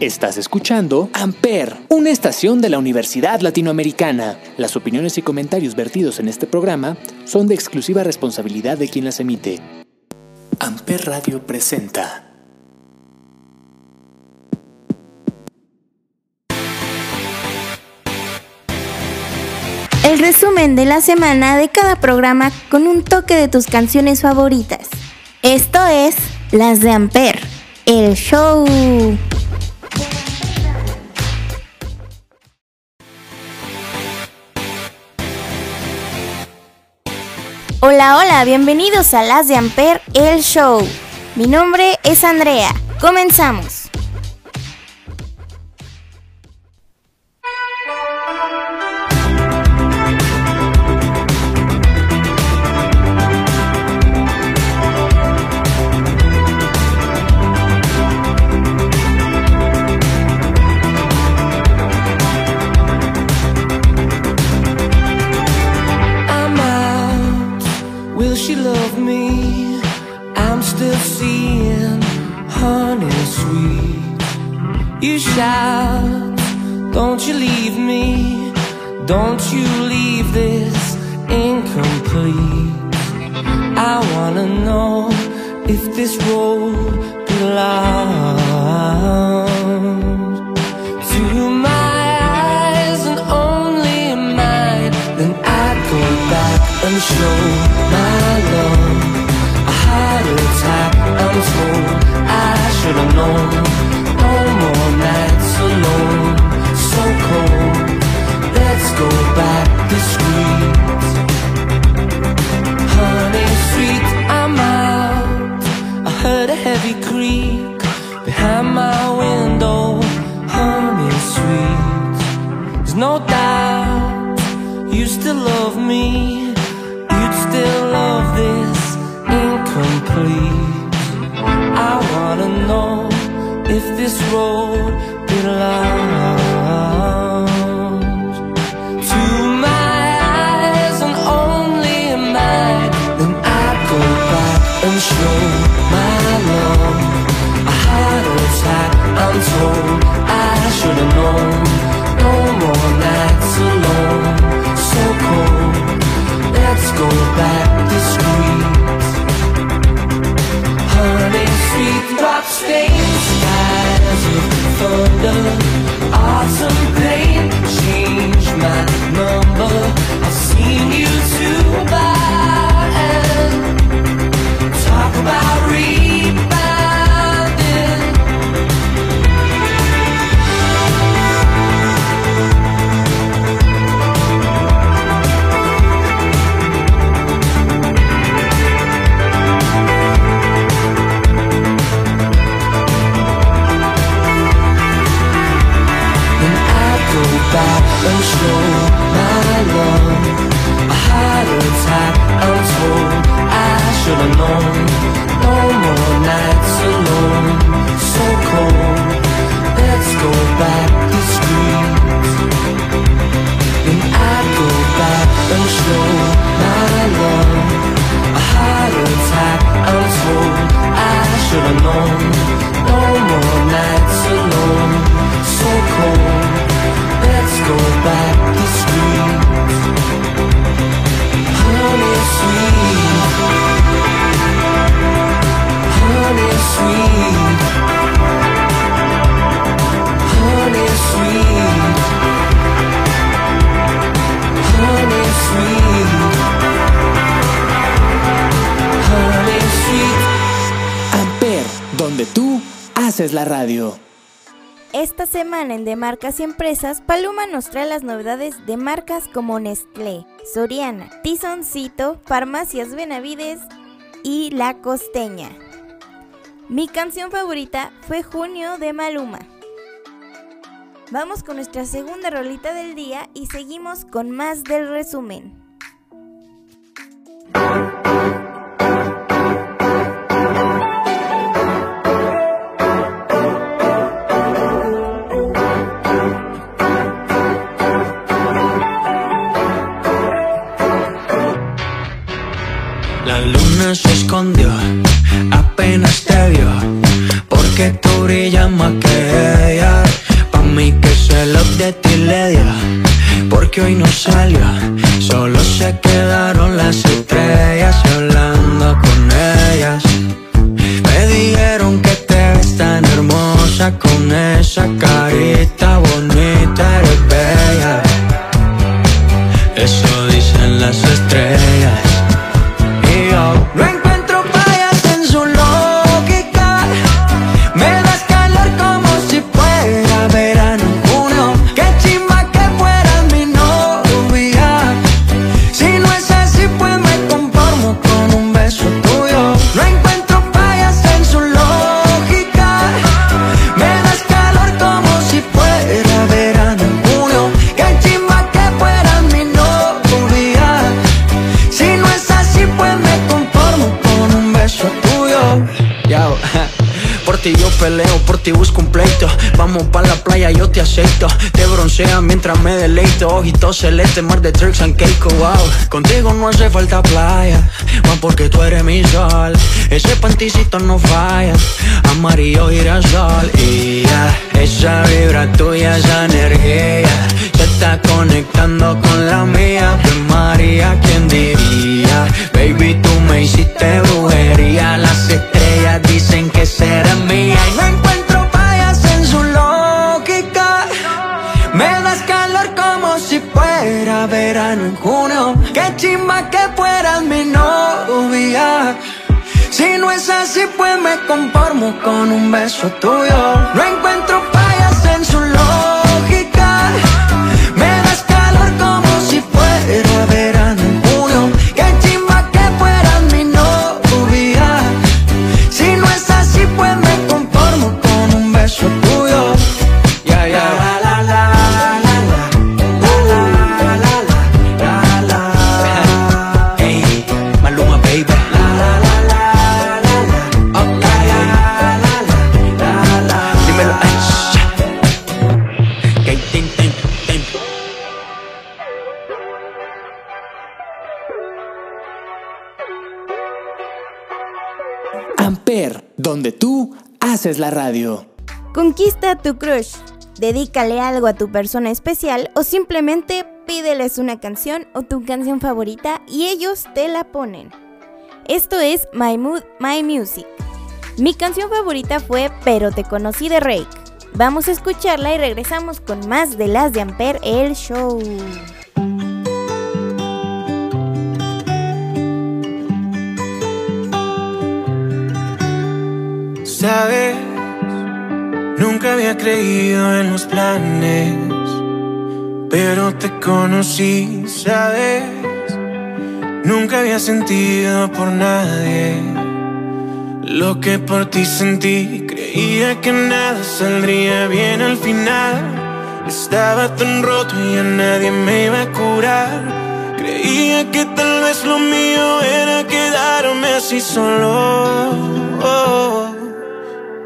Estás escuchando Amper, una estación de la Universidad Latinoamericana. Las opiniones y comentarios vertidos en este programa son de exclusiva responsabilidad de quien las emite. Amper Radio presenta. El resumen de la semana de cada programa con un toque de tus canciones favoritas. Esto es Las de Amper, el show. Hola, hola, bienvenidos a Las de Amper, el show. Mi nombre es Andrea. Comenzamos. You shout, don't you leave me? Don't you leave this incomplete? I wanna know if this road belongs to my eyes and only mine. Then I'd go back and show my love a heart attack. I'm told I should have known. Go back. Honey sweet, I'm out. I heard a heavy creak behind my window. Honey sweet, there's no doubt you still love me. You'd still love this incomplete. I wanna know if this road belongs I'm I should have known. No more nights alone, so cold. Let's go back the streets. Honey sweet drop stains, skies of thunder, autumn pain. Change my number. I've seen you too bad talk about rebounding. I have known. No more nights alone, so cold. Let's go back the streets. Then I'd go back and show my love a heart attack. I'm told I should have known. Esta semana en De Marcas y Empresas, Paloma nos trae las novedades de marcas como Nestlé, Soriana, Tizoncito, Farmacias Benavides y La Costeña. Mi canción favorita fue Junio de Maluma. Vamos con nuestra segunda rolita del día y seguimos con más del resumen. Apenas te vio, porque tú brillas más que ella. Pa' mí que se lo de ti le dio, porque hoy no salió. Solo se quedaron las estrellas hablando con ellas. Me dijeron que te ves tan hermosa con esa carita bonita, eres Vamos pa' la playa, yo te aceito. Te broncea mientras me deleito. Ojitos celeste, mar de tricks and cake, wow. Contigo no hace falta playa, más porque tú eres mi sol. Ese panticito no falla, amarillo girasol. Y ya, esa vibra tuya, esa energía, se está conectando con la mía. Pues María, ¿quién diría? Baby, tú me hiciste chimba que fueras mi novia. Si no es así, pues me conformo con un beso tuyo. No encuentro fallas haces la radio. Conquista a tu crush. Dedícale algo a tu persona especial o simplemente pídeles una canción o tu canción favorita y ellos te la ponen. Esto es My Mood, My Music. Mi canción favorita fue Pero te conocí de Rake. Vamos a escucharla y regresamos con más de las de Amper el show. Sabes, nunca había creído en los planes, pero te conocí, sabes, nunca había sentido por nadie lo que por ti sentí. Creía que nada saldría bien al final, estaba tan roto y a nadie me iba a curar. Creía que tal vez lo mío era quedarme así solo.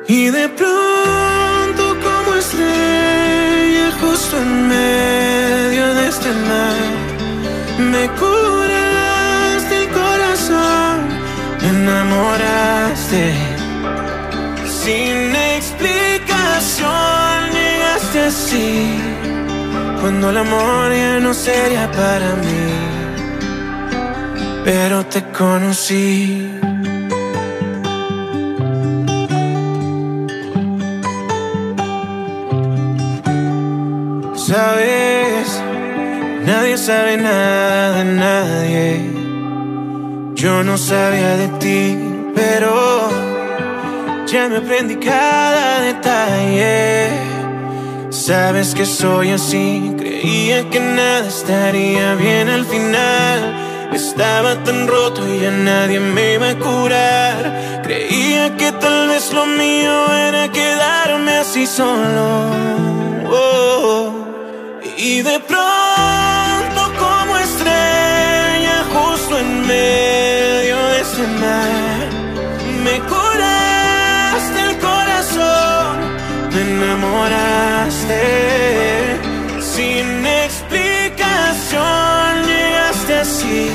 Y de pronto como estrella justo en medio de este mar Me curaste el corazón, me enamoraste. Sin explicación llegaste así Cuando el amor ya no sería para mí. Pero te conocí Sabes, nadie sabe nada de nadie. Yo no sabía de ti, pero ya me aprendí cada detalle. Sabes que soy así, creía que nada estaría bien al final. Estaba tan roto y ya nadie me iba a curar. Creía que tal vez lo mío era quedarme así solo. Oh. Y de pronto como estrella justo en medio de ese mar Me curaste el corazón, me enamoraste. Sin explicación llegaste así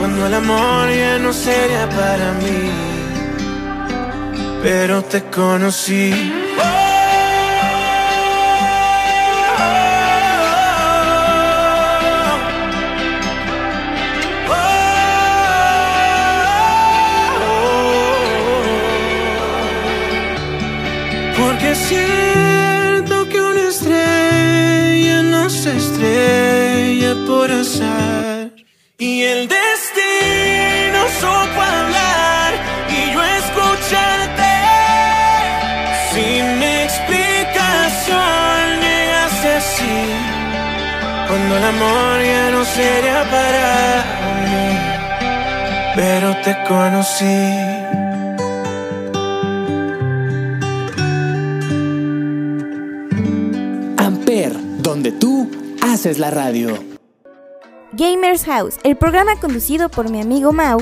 Cuando el amor ya no sería para mí. Pero te conocí estrella por azar. Y el destino supo hablar y yo escucharte. Sin explicación llegaste así. Cuando el amor ya no sería para mí. Pero te conocí. Amper, donde tú haces la radio. Gamers House, el programa conducido por mi amigo Mau,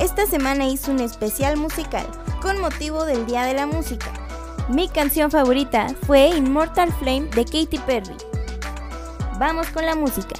esta semana hizo un especial musical con motivo del Día de la Música. Mi canción favorita fue Immortal Flame de Katy Perry. Vamos con la música.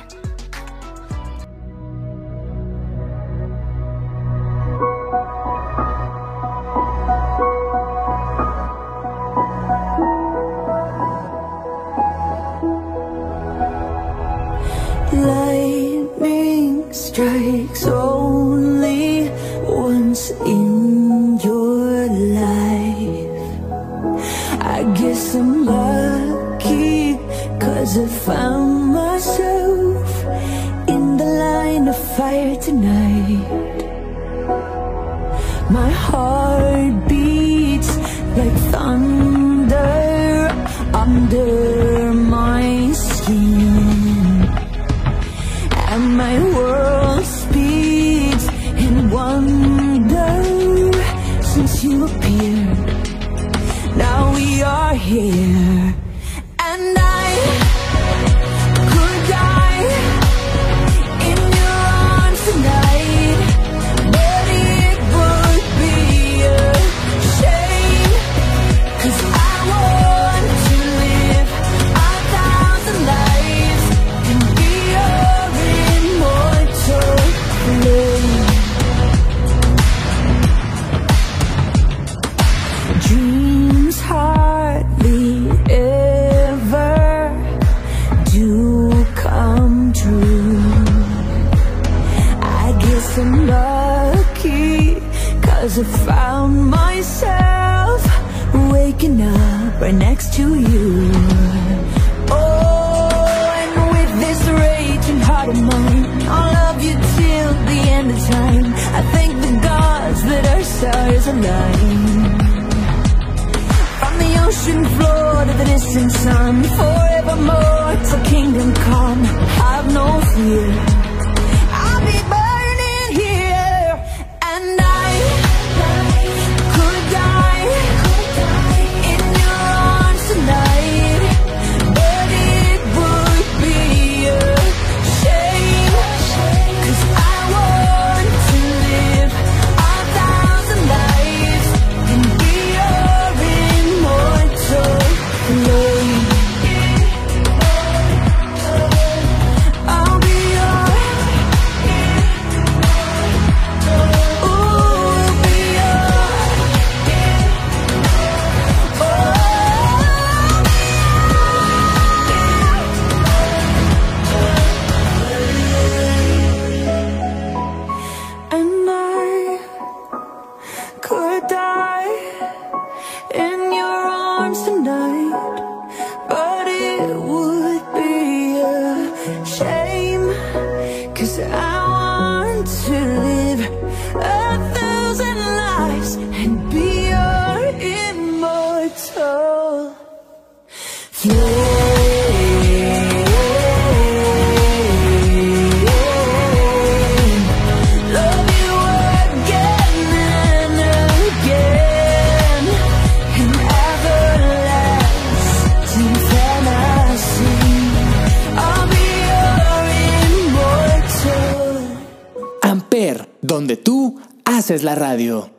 Radio.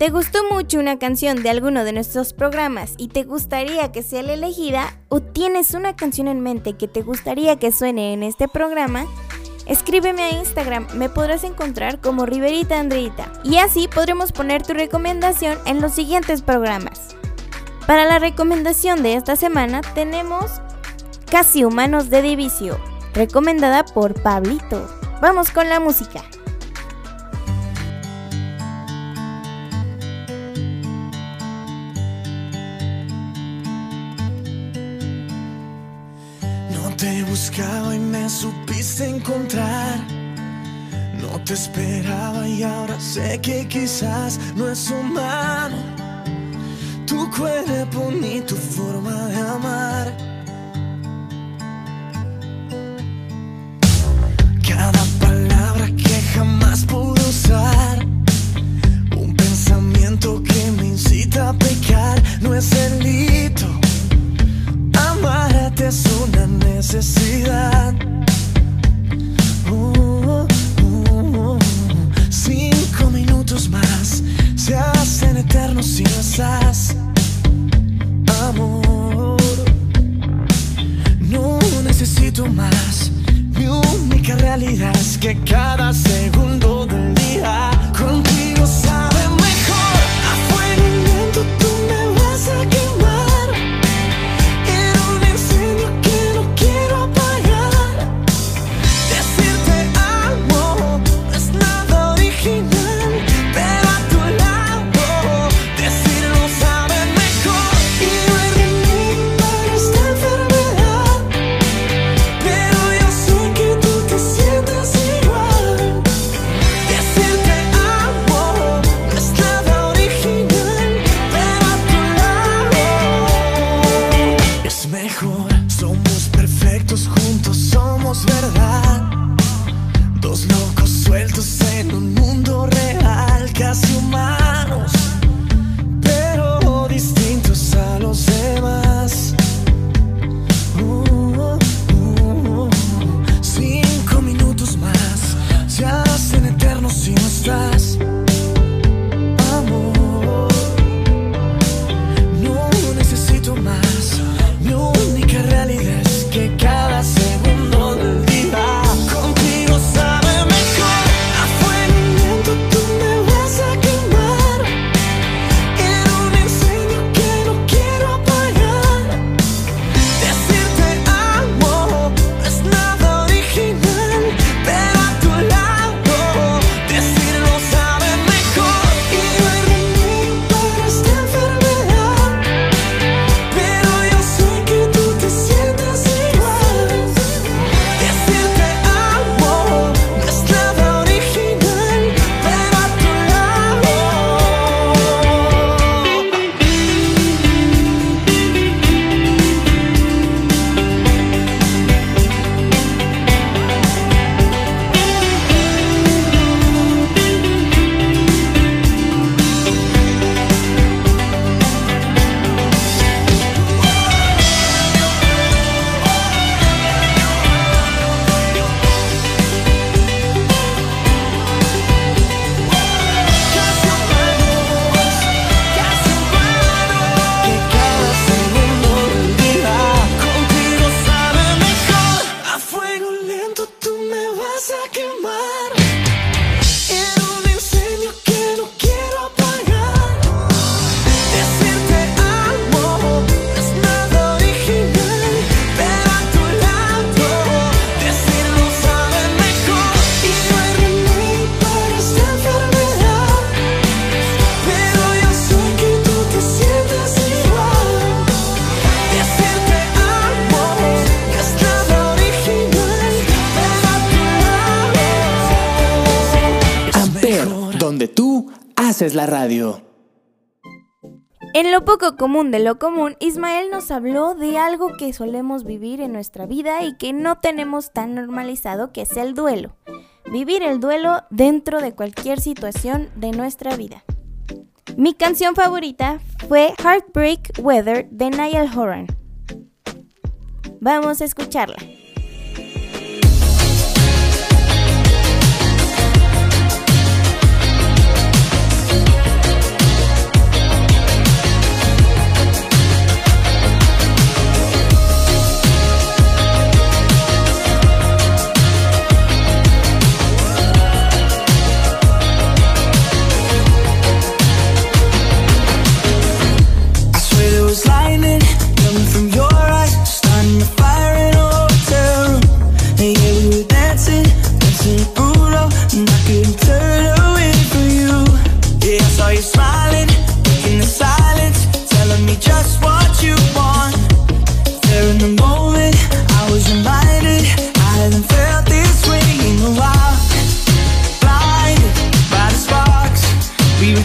¿Te gustó mucho una canción de alguno de nuestros programas y te gustaría que sea la elegida o tienes una canción en mente que te gustaría que suene en este programa? Escríbeme a Instagram, me podrás encontrar como Riverita Andreita y así podremos poner tu recomendación en los siguientes programas. Para la recomendación de esta semana tenemos Casi Humanos de Divisio, recomendada por Pablito. Vamos con la música. buscaba y me supiste encontrar. No te esperaba y ahora sé que quizás no es humano tu cuerpo ni tu forma de amar. Cada palabra que jamás pude usar, un pensamiento que me incita a pecar, no es delito. Amarte es una necesidad. Uh, uh, uh, uh, cinco minutos más se hacen eternos si no estás, amor. No necesito más. Mi única realidad es que cada segundo del día contigo. es la radio. En lo poco común de lo común, Ismael nos habló de algo que solemos vivir en nuestra vida y que no tenemos tan normalizado, que es el duelo. Vivir el duelo dentro de cualquier situación de nuestra vida. Mi canción favorita fue Heartbreak Weather de Niall Horan. Vamos a escucharla.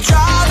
Try.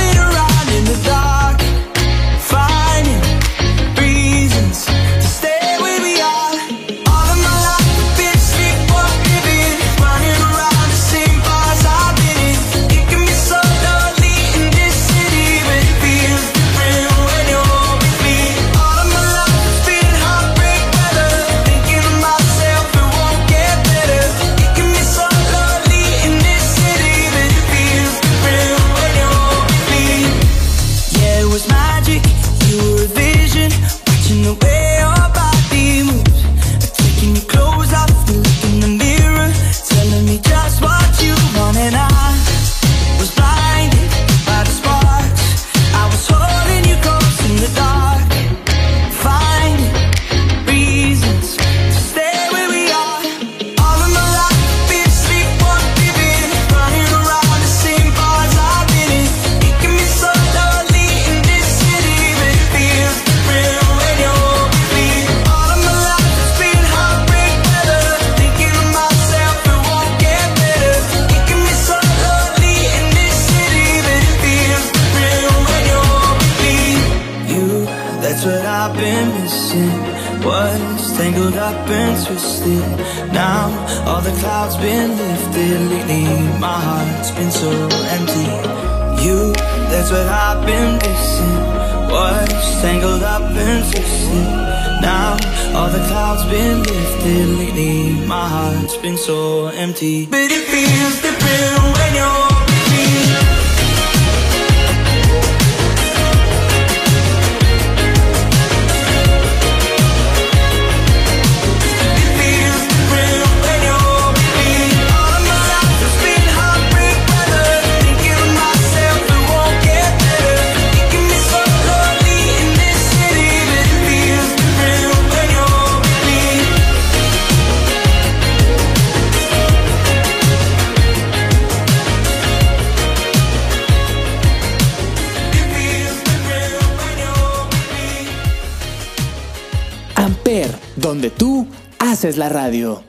es la radio.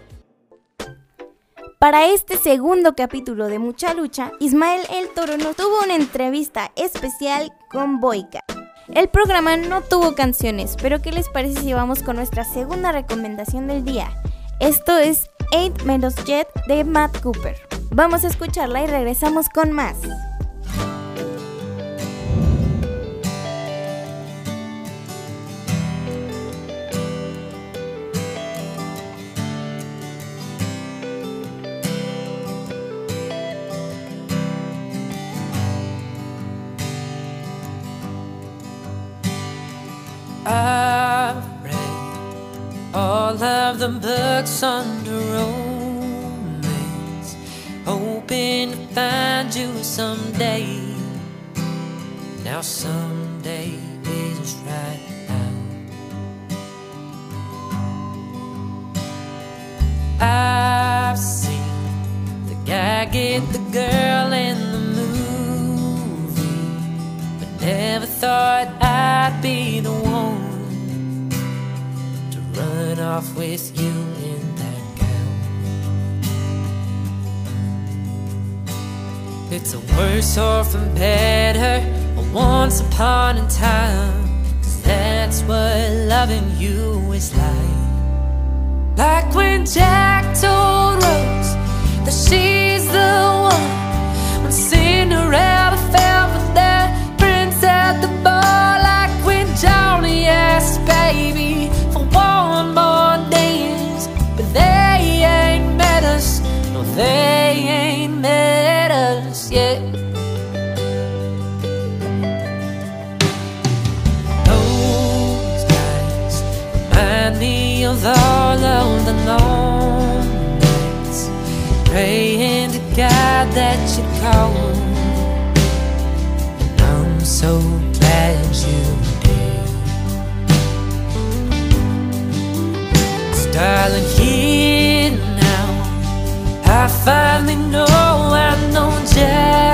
Para este segundo capítulo de Mucha Lucha, Ismael El Toro nos tuvo una entrevista especial con Boica. El programa no tuvo canciones, pero ¿qué les parece si vamos con nuestra segunda recomendación del día? Esto es 8 Menos Jet de Matt Cooper. Vamos a escucharla y regresamos con más. All of the books under romance, hoping to find you someday. Now someday is right now. I've seen the guy get the girl in the movie, but never thought I'd be the one run off with you in that gown. It's a worse or from better, a once upon a time. Cause that's what loving you is like. Like when Jack. God that you called. And I'm so glad you did. Cause darling, here now, I finally know I know just.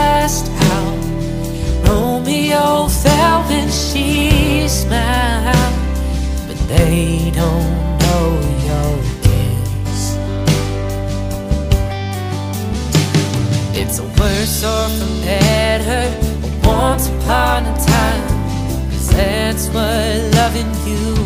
Often better once upon a time. Cause that's what loving you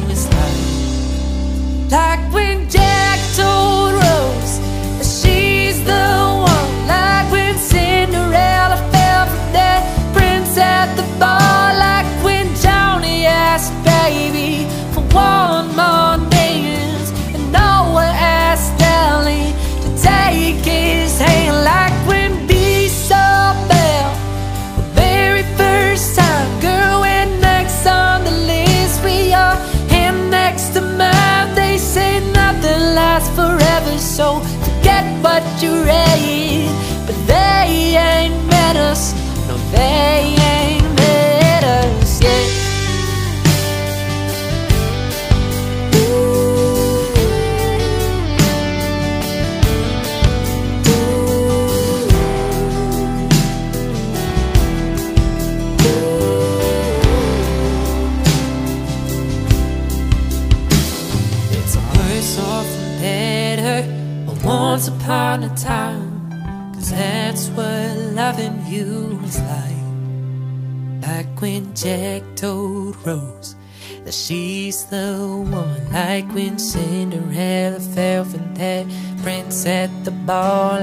to rain But they ain't manners, no they Like when Cinderella fell for that prince at the ball.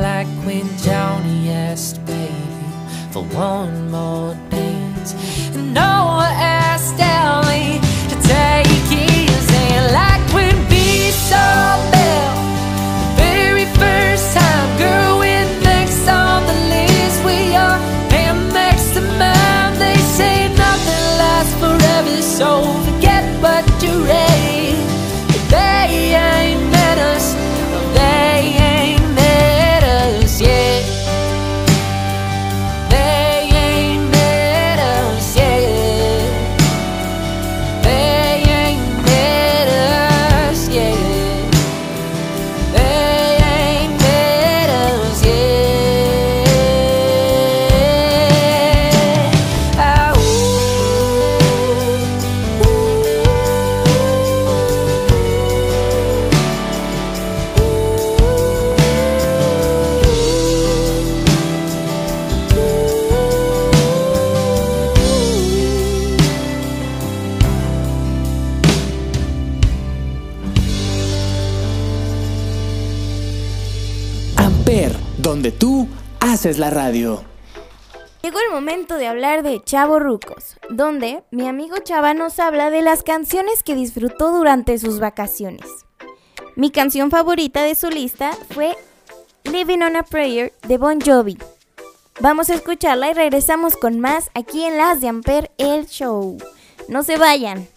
Donde tú haces la radio. Llegó el momento de hablar de Chavo Rucos, donde mi amigo Chava nos habla de las canciones que disfrutó durante sus vacaciones. Mi canción favorita de su lista fue Living on a Prayer de Bon Jovi. Vamos a escucharla y regresamos con más aquí en Las de Amper, el show. No se vayan.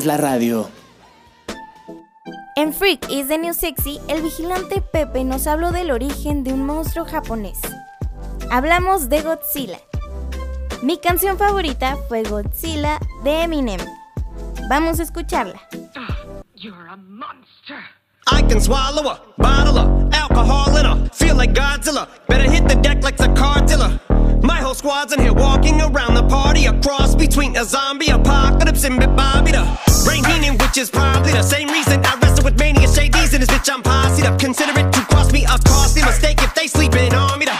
Haces la radio. En Freak is the New Sexy, el vigilante Pepe nos habló del origen de un monstruo japonés. Hablamos de Godzilla. Mi canción favorita fue Godzilla de Eminem. Vamos a escucharla. I can swallow a bottle of alcohol in a feel like Godzilla. Better hit the deck like the cartilla. My whole squad's in here walking around the party, a cross between a zombie apocalypse and Bobby the Rain Heenan, which is probably the same reason I wrestle with mania shadies and this bitch I'm posse up. Consider it to cost me a costly mistake if they sleeping on me. The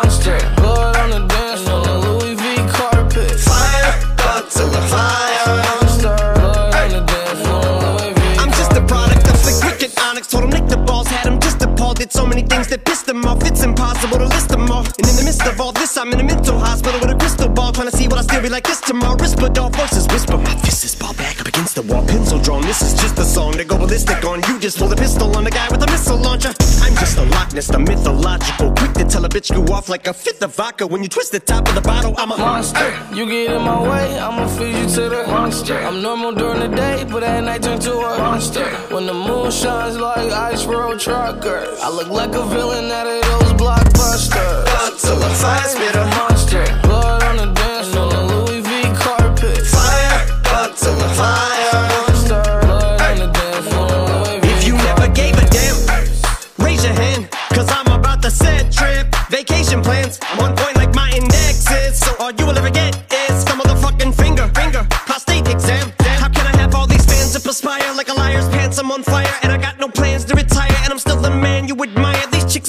Him off. It's impossible to list them all. And in the midst of all this, I'm in a mental hospital with a crystal ball. Trying to see what I still be like this tomorrow. All voices whisper. My fist is ball back up against the wall. Pencil drawn. This is just a song to go ballistic on. You just pulled a pistol on the guy with a missile launcher. I'm just a Loch Ness, the mythological. Quick to tell a bitch you off like a fifth of vodka. When you twist the top of the bottle, I'm a monster. You get in my way, I'ma feed you to the monster. I'm normal during the day, but at night turn to a monster. When the moon shines like ice road truckers, I look like a villain out of those blockbusters. Godzilla, fire spit a monster. Blood on the dance floor, the Louis V carpet. fire, Godzilla, fire.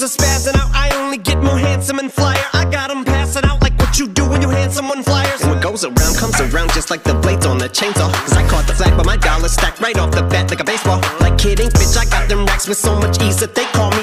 Are spazzing out. I only get more handsome and flyer. I got 'em passing out like what you do when you hand someone flyers. And what goes around comes around just like the blades on the chainsaw. Cause I caught the flag, but my dollar stacked right off the bat like a baseball. Like kidding, bitch, I got them racks with so much ease that they call me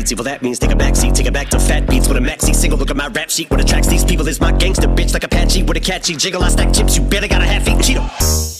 meats. Evil that means take a back seat, take it back to fat beats with a maxi single. Look at my rap sheet. What attracts these people is my gangster bitch like Apache with a catchy jiggle. I stack chips, you better got a half eat Cheeto.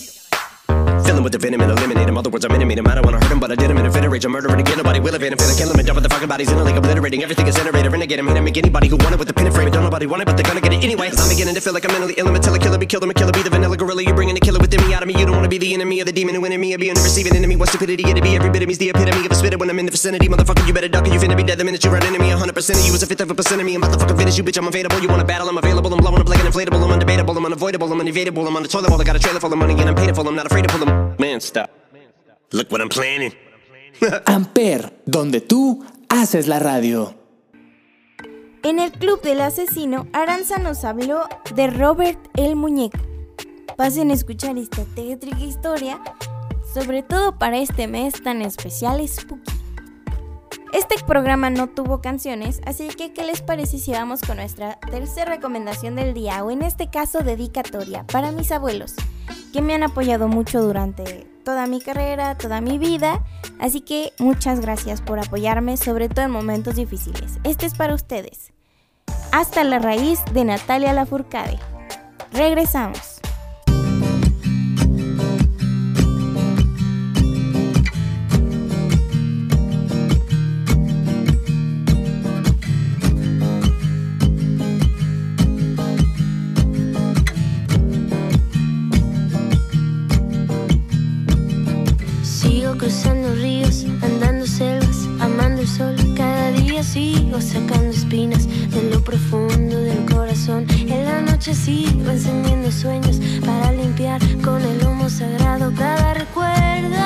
Filling with the venom and eliminate him. Other words, I'm intimate him. I don't wanna hurt him, but I did him in a fit of rage. I'm murdering again. Nobody will evade him. Finna kill him and dump the fucking bodies in a lake, obliterating everything is generator. Renegade him, hit him, make anybody who want it with the pin and frame. it. Don't nobody want it, but they're gonna get it anyway. Cause I'm beginning to feel like I'm mentally ill. I'm a killer, be killed. I'm a killer, be the vanilla gorilla. You're bringing the killer within me out of me. You don't wanna be the enemy of the demon who in me. Or being the receiving enemy. What stupidity it'd be. Every bit of me's the epitome of a spitter when I'm in the vicinity. Motherfucker, you better duck or you finna be dead the minute you run into me. 100% of you is a fifth of a percent of me. I'm about to fucking finish you, bitch. I'm available. You wanna battle? I'm available. I'm blowing up like an inflatable. I'm undebatable. I'm unavoidable. I'm unevadable. I'm on the toilet while I got a trailer full of money and I'm paid for. I'm not afraid to pull them. Man, stop. Look what I'm planning. Amper, donde tú haces la radio. En el Club del Asesino, Aranza nos habló de Robert el Muñeco. Pasen a escuchar esta tétrica historia, sobre todo para este mes tan especial Spooky. Este programa no tuvo canciones, así que ¿qué les parece si vamos con nuestra tercera recomendación del día o en este caso dedicatoria para mis abuelos, que me han apoyado mucho durante toda mi carrera, toda mi vida, así que muchas gracias por apoyarme, sobre todo en momentos difíciles. Este es para ustedes. Hasta la raíz de Natalia Lafourcade. Regresamos. cruzando ríos, andando selvas, amando el sol. Cada día sigo sacando espinas de lo profundo del corazón. En la noche sigo encendiendo sueños para limpiar con el humo sagrado cada recuerdo.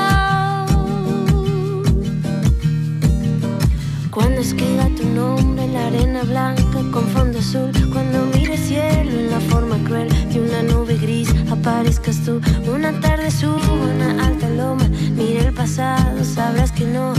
Cuando escriba tu nombre en la arena blanca con fondo azul, cuando pasado sabrás que no.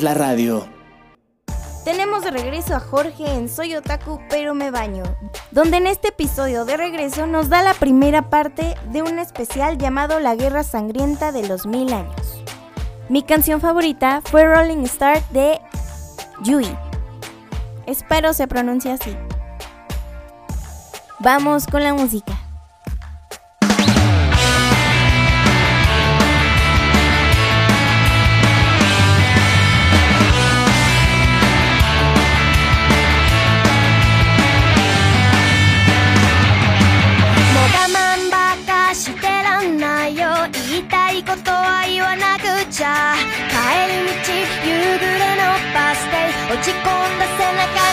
es la radio. Tenemos de regreso a Jorge en Soy Otaku pero me baño, donde en este episodio de regreso nos da la primera parte de un especial llamado La Guerra Sangrienta de los Mil Años. Mi canción favorita fue Rolling Star de Yui. Espero se pronuncie así. Vamos con la música. ち込んだ背中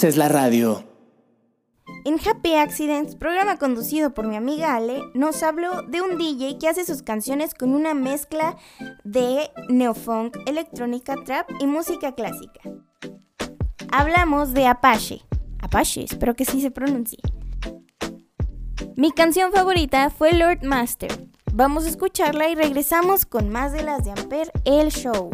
haces la radio. En Happy Accidents, programa conducido por mi amiga Ale, nos habló de un DJ que hace sus canciones con una mezcla de neofunk, electrónica, trap y música clásica. Hablamos de Apache. Apache, espero que sí se pronuncie. Mi canción favorita fue Lord Master. Vamos a escucharla y regresamos con más de las de Amper, el show.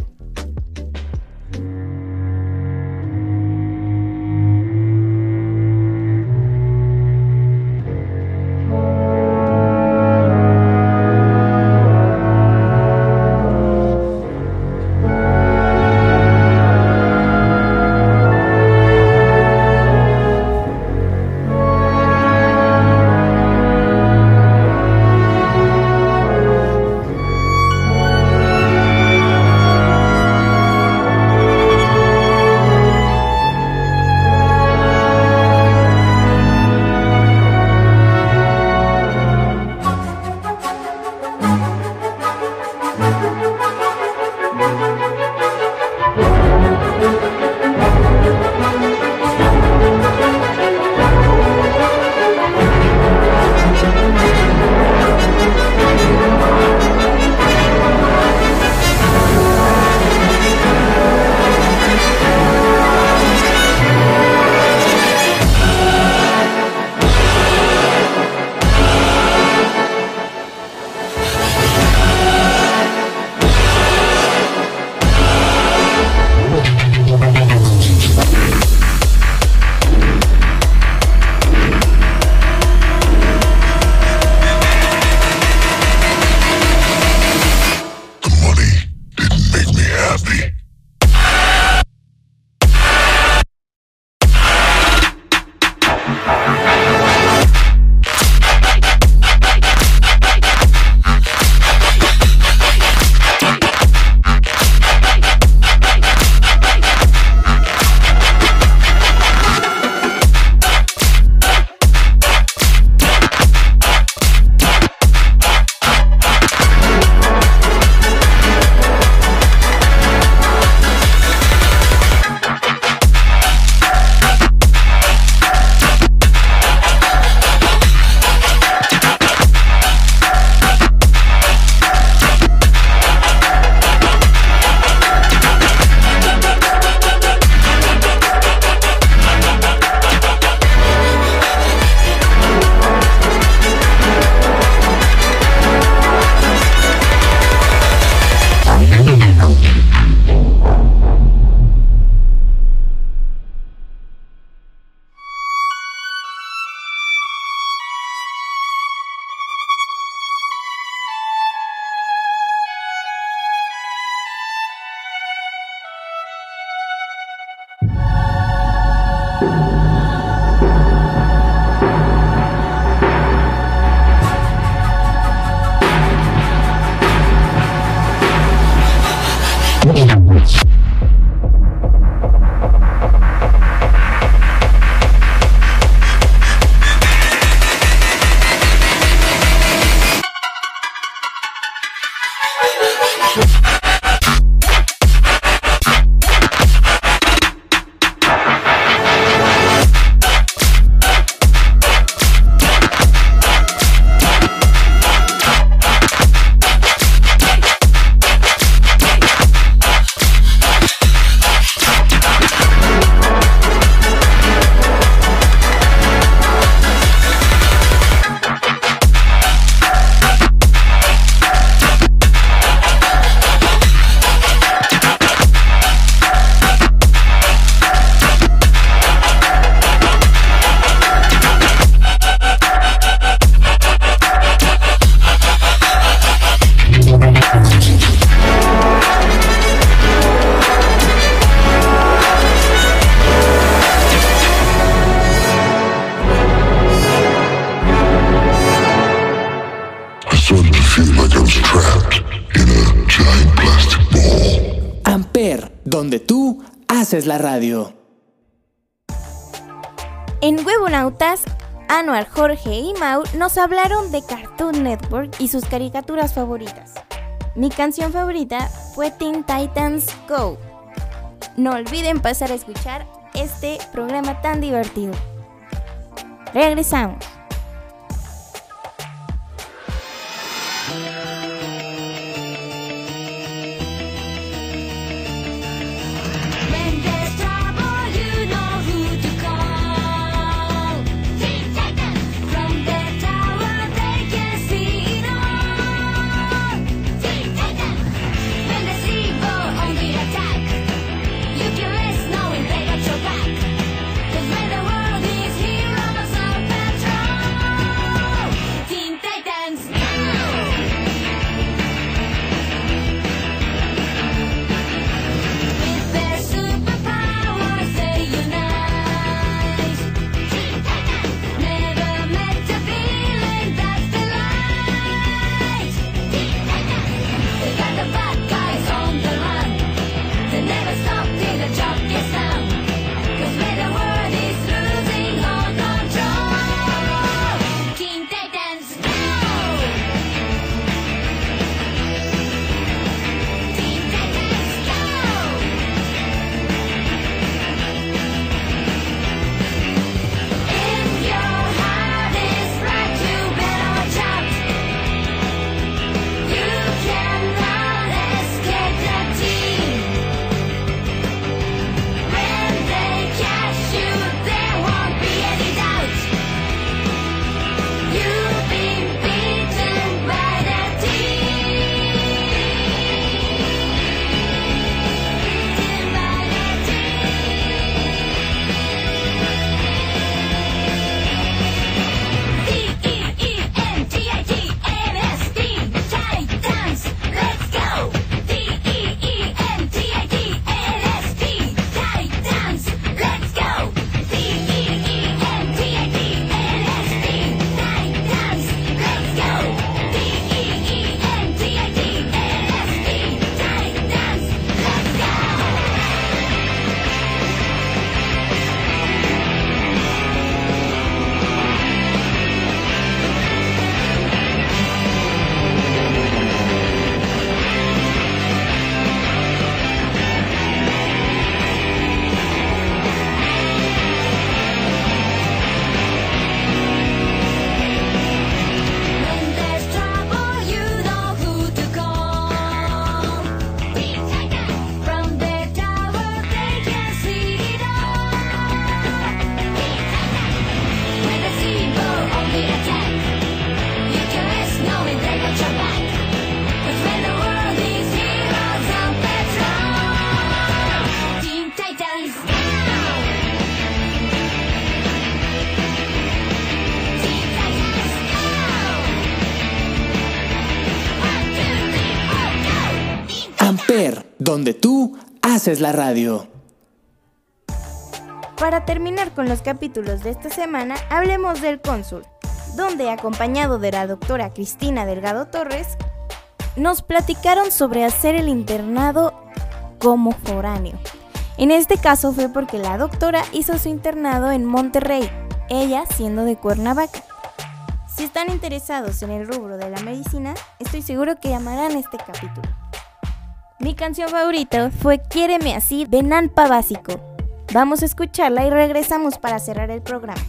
Amper, donde tú haces la radio. En Huevonautas, Anuar, Jorge y Mau nos hablaron de Cartoon Network y sus caricaturas favoritas. Mi canción favorita fue Teen Titans Go. no olviden pasar a escuchar este programa tan divertido. Regresamos. Haces la radio. Para terminar con los capítulos de esta semana, hablemos del cónsul, donde acompañado de la doctora Cristina Delgado Torres, nos platicaron sobre hacer el internado como foráneo. En este caso fue porque la doctora hizo su internado en Monterrey, ella siendo de Cuernavaca. Si están interesados en el rubro de la medicina, estoy seguro que llamarán este capítulo. Mi canción favorita fue Quiéreme así de Nanpa Básico. Vamos a escucharla y regresamos para cerrar el programa.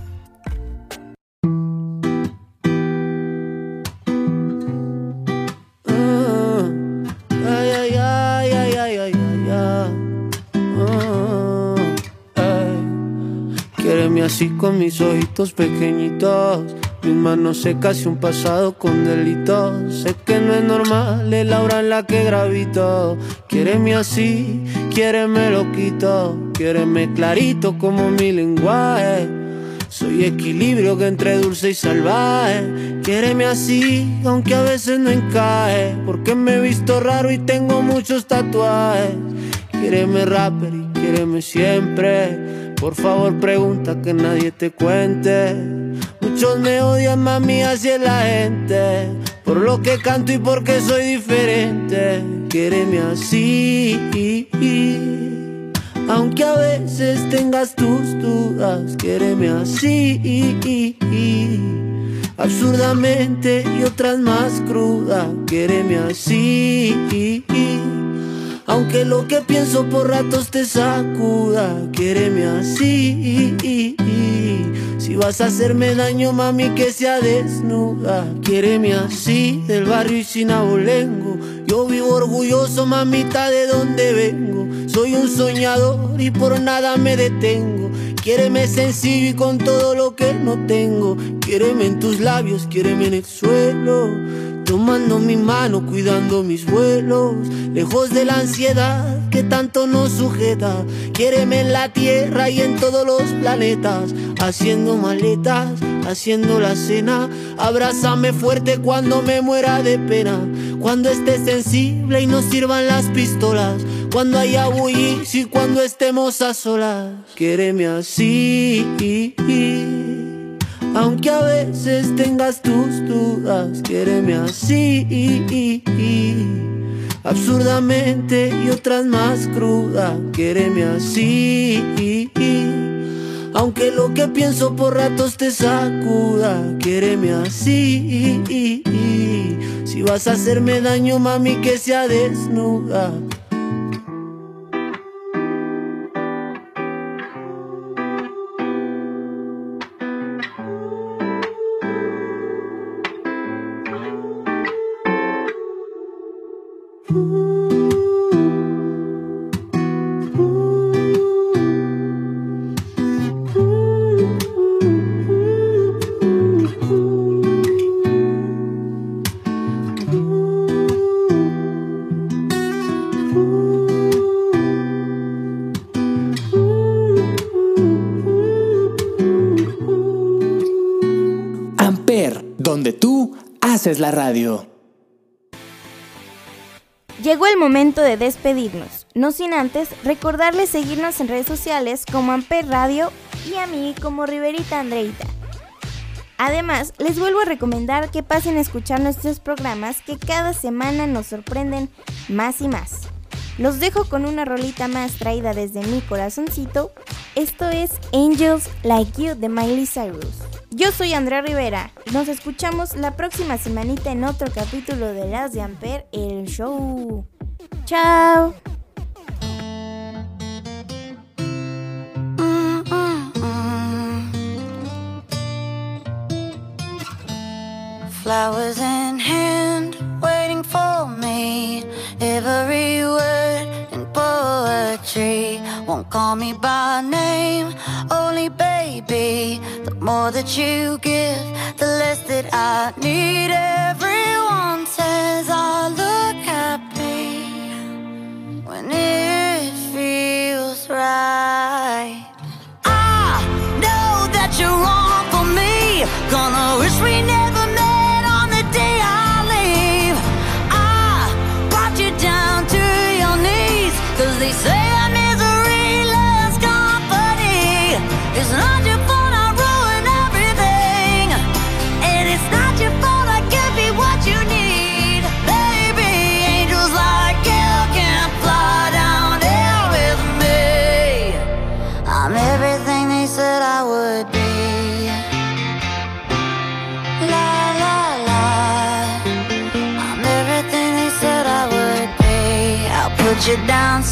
Quiéreme así con mis ojitos pequeñitos, mis manos secas y un pasado con delitos. Sé que no es normal el aura en la que gravito. Quiéreme así, quiéreme loquito, quiéreme clarito como mi lenguaje. Soy equilibrio que entre dulce y salvaje. Quiéreme así, aunque a veces no encaje. Porque me he visto raro y tengo muchos tatuajes. Quiéreme rapper y quiéreme siempre. Por favor, pregunta que nadie te cuente. Muchos me odian, mami, así es la gente. Por lo que canto y porque soy diferente. Quiéreme así. Aunque a veces tengas tus dudas, quiéreme así. Absurdamente y otras más crudas, quiéreme así. Aunque lo que pienso por ratos te sacuda, quiéreme así. Si vas a hacerme daño, mami, que sea desnuda. Quiéreme así, del barrio y sin abolengo. Yo vivo orgulloso, mamita, de donde vengo. Soy un soñador y por nada me detengo. Quiéreme sencillo y con todo lo que no tengo. Quiéreme en tus labios, quiéreme en el suelo. Tomando mi mano, cuidando mis vuelos. Lejos de la ansiedad que tanto nos sujeta. Quiéreme en la tierra y en todos los planetas. Haciendo maletas, haciendo la cena. Abrázame fuerte cuando me muera de pena. Cuando estés sensible y no sirvan las pistolas. Cuando haya bullicio y cuando estemos a solas. Quiéreme así. Aunque a veces tengas tus dudas, quiéreme así. Absurdamente y otras más crudas, quiéreme así. Aunque lo que pienso por ratos te sacuda, quiéreme así. Si vas a hacerme daño, mami, que sea desnuda. Haces la radio. Llegó el momento de despedirnos, no sin antes recordarles seguirnos en redes sociales como Amper Radio y a mí como Riverita Andreita. Además, les vuelvo a recomendar que pasen a escuchar nuestros programas que cada semana nos sorprenden más y más. Los dejo con una rolita más traída desde mi corazoncito. Esto es Angels Like You de Miley Cyrus. Yo soy Andrea Rivera. Nos escuchamos la próxima semanita en otro capítulo de Las de Amper, el show. Chao. Flowers in hand, waiting for me. Every word in poetry won't call me by name, only baby. The more that you give, the less that I need. Everyone says I look you down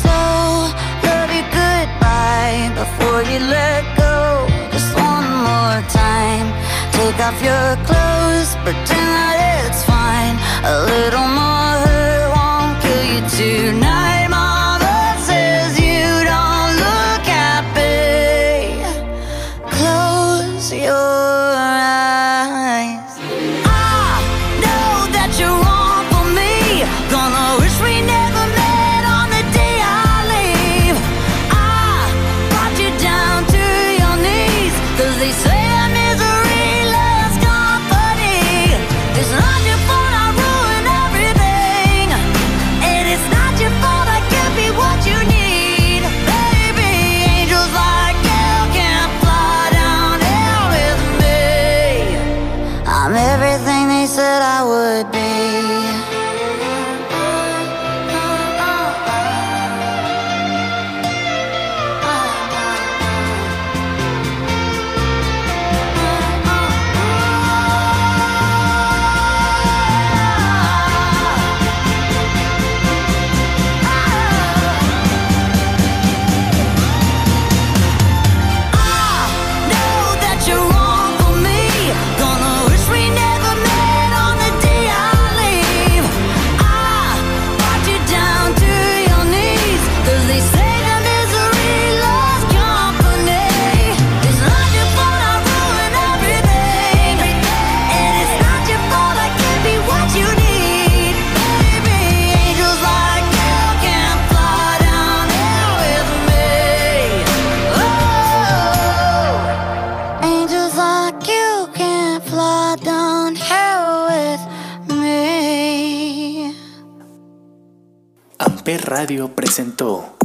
Radio presentó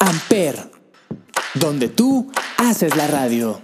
Amper, donde tú haces la radio.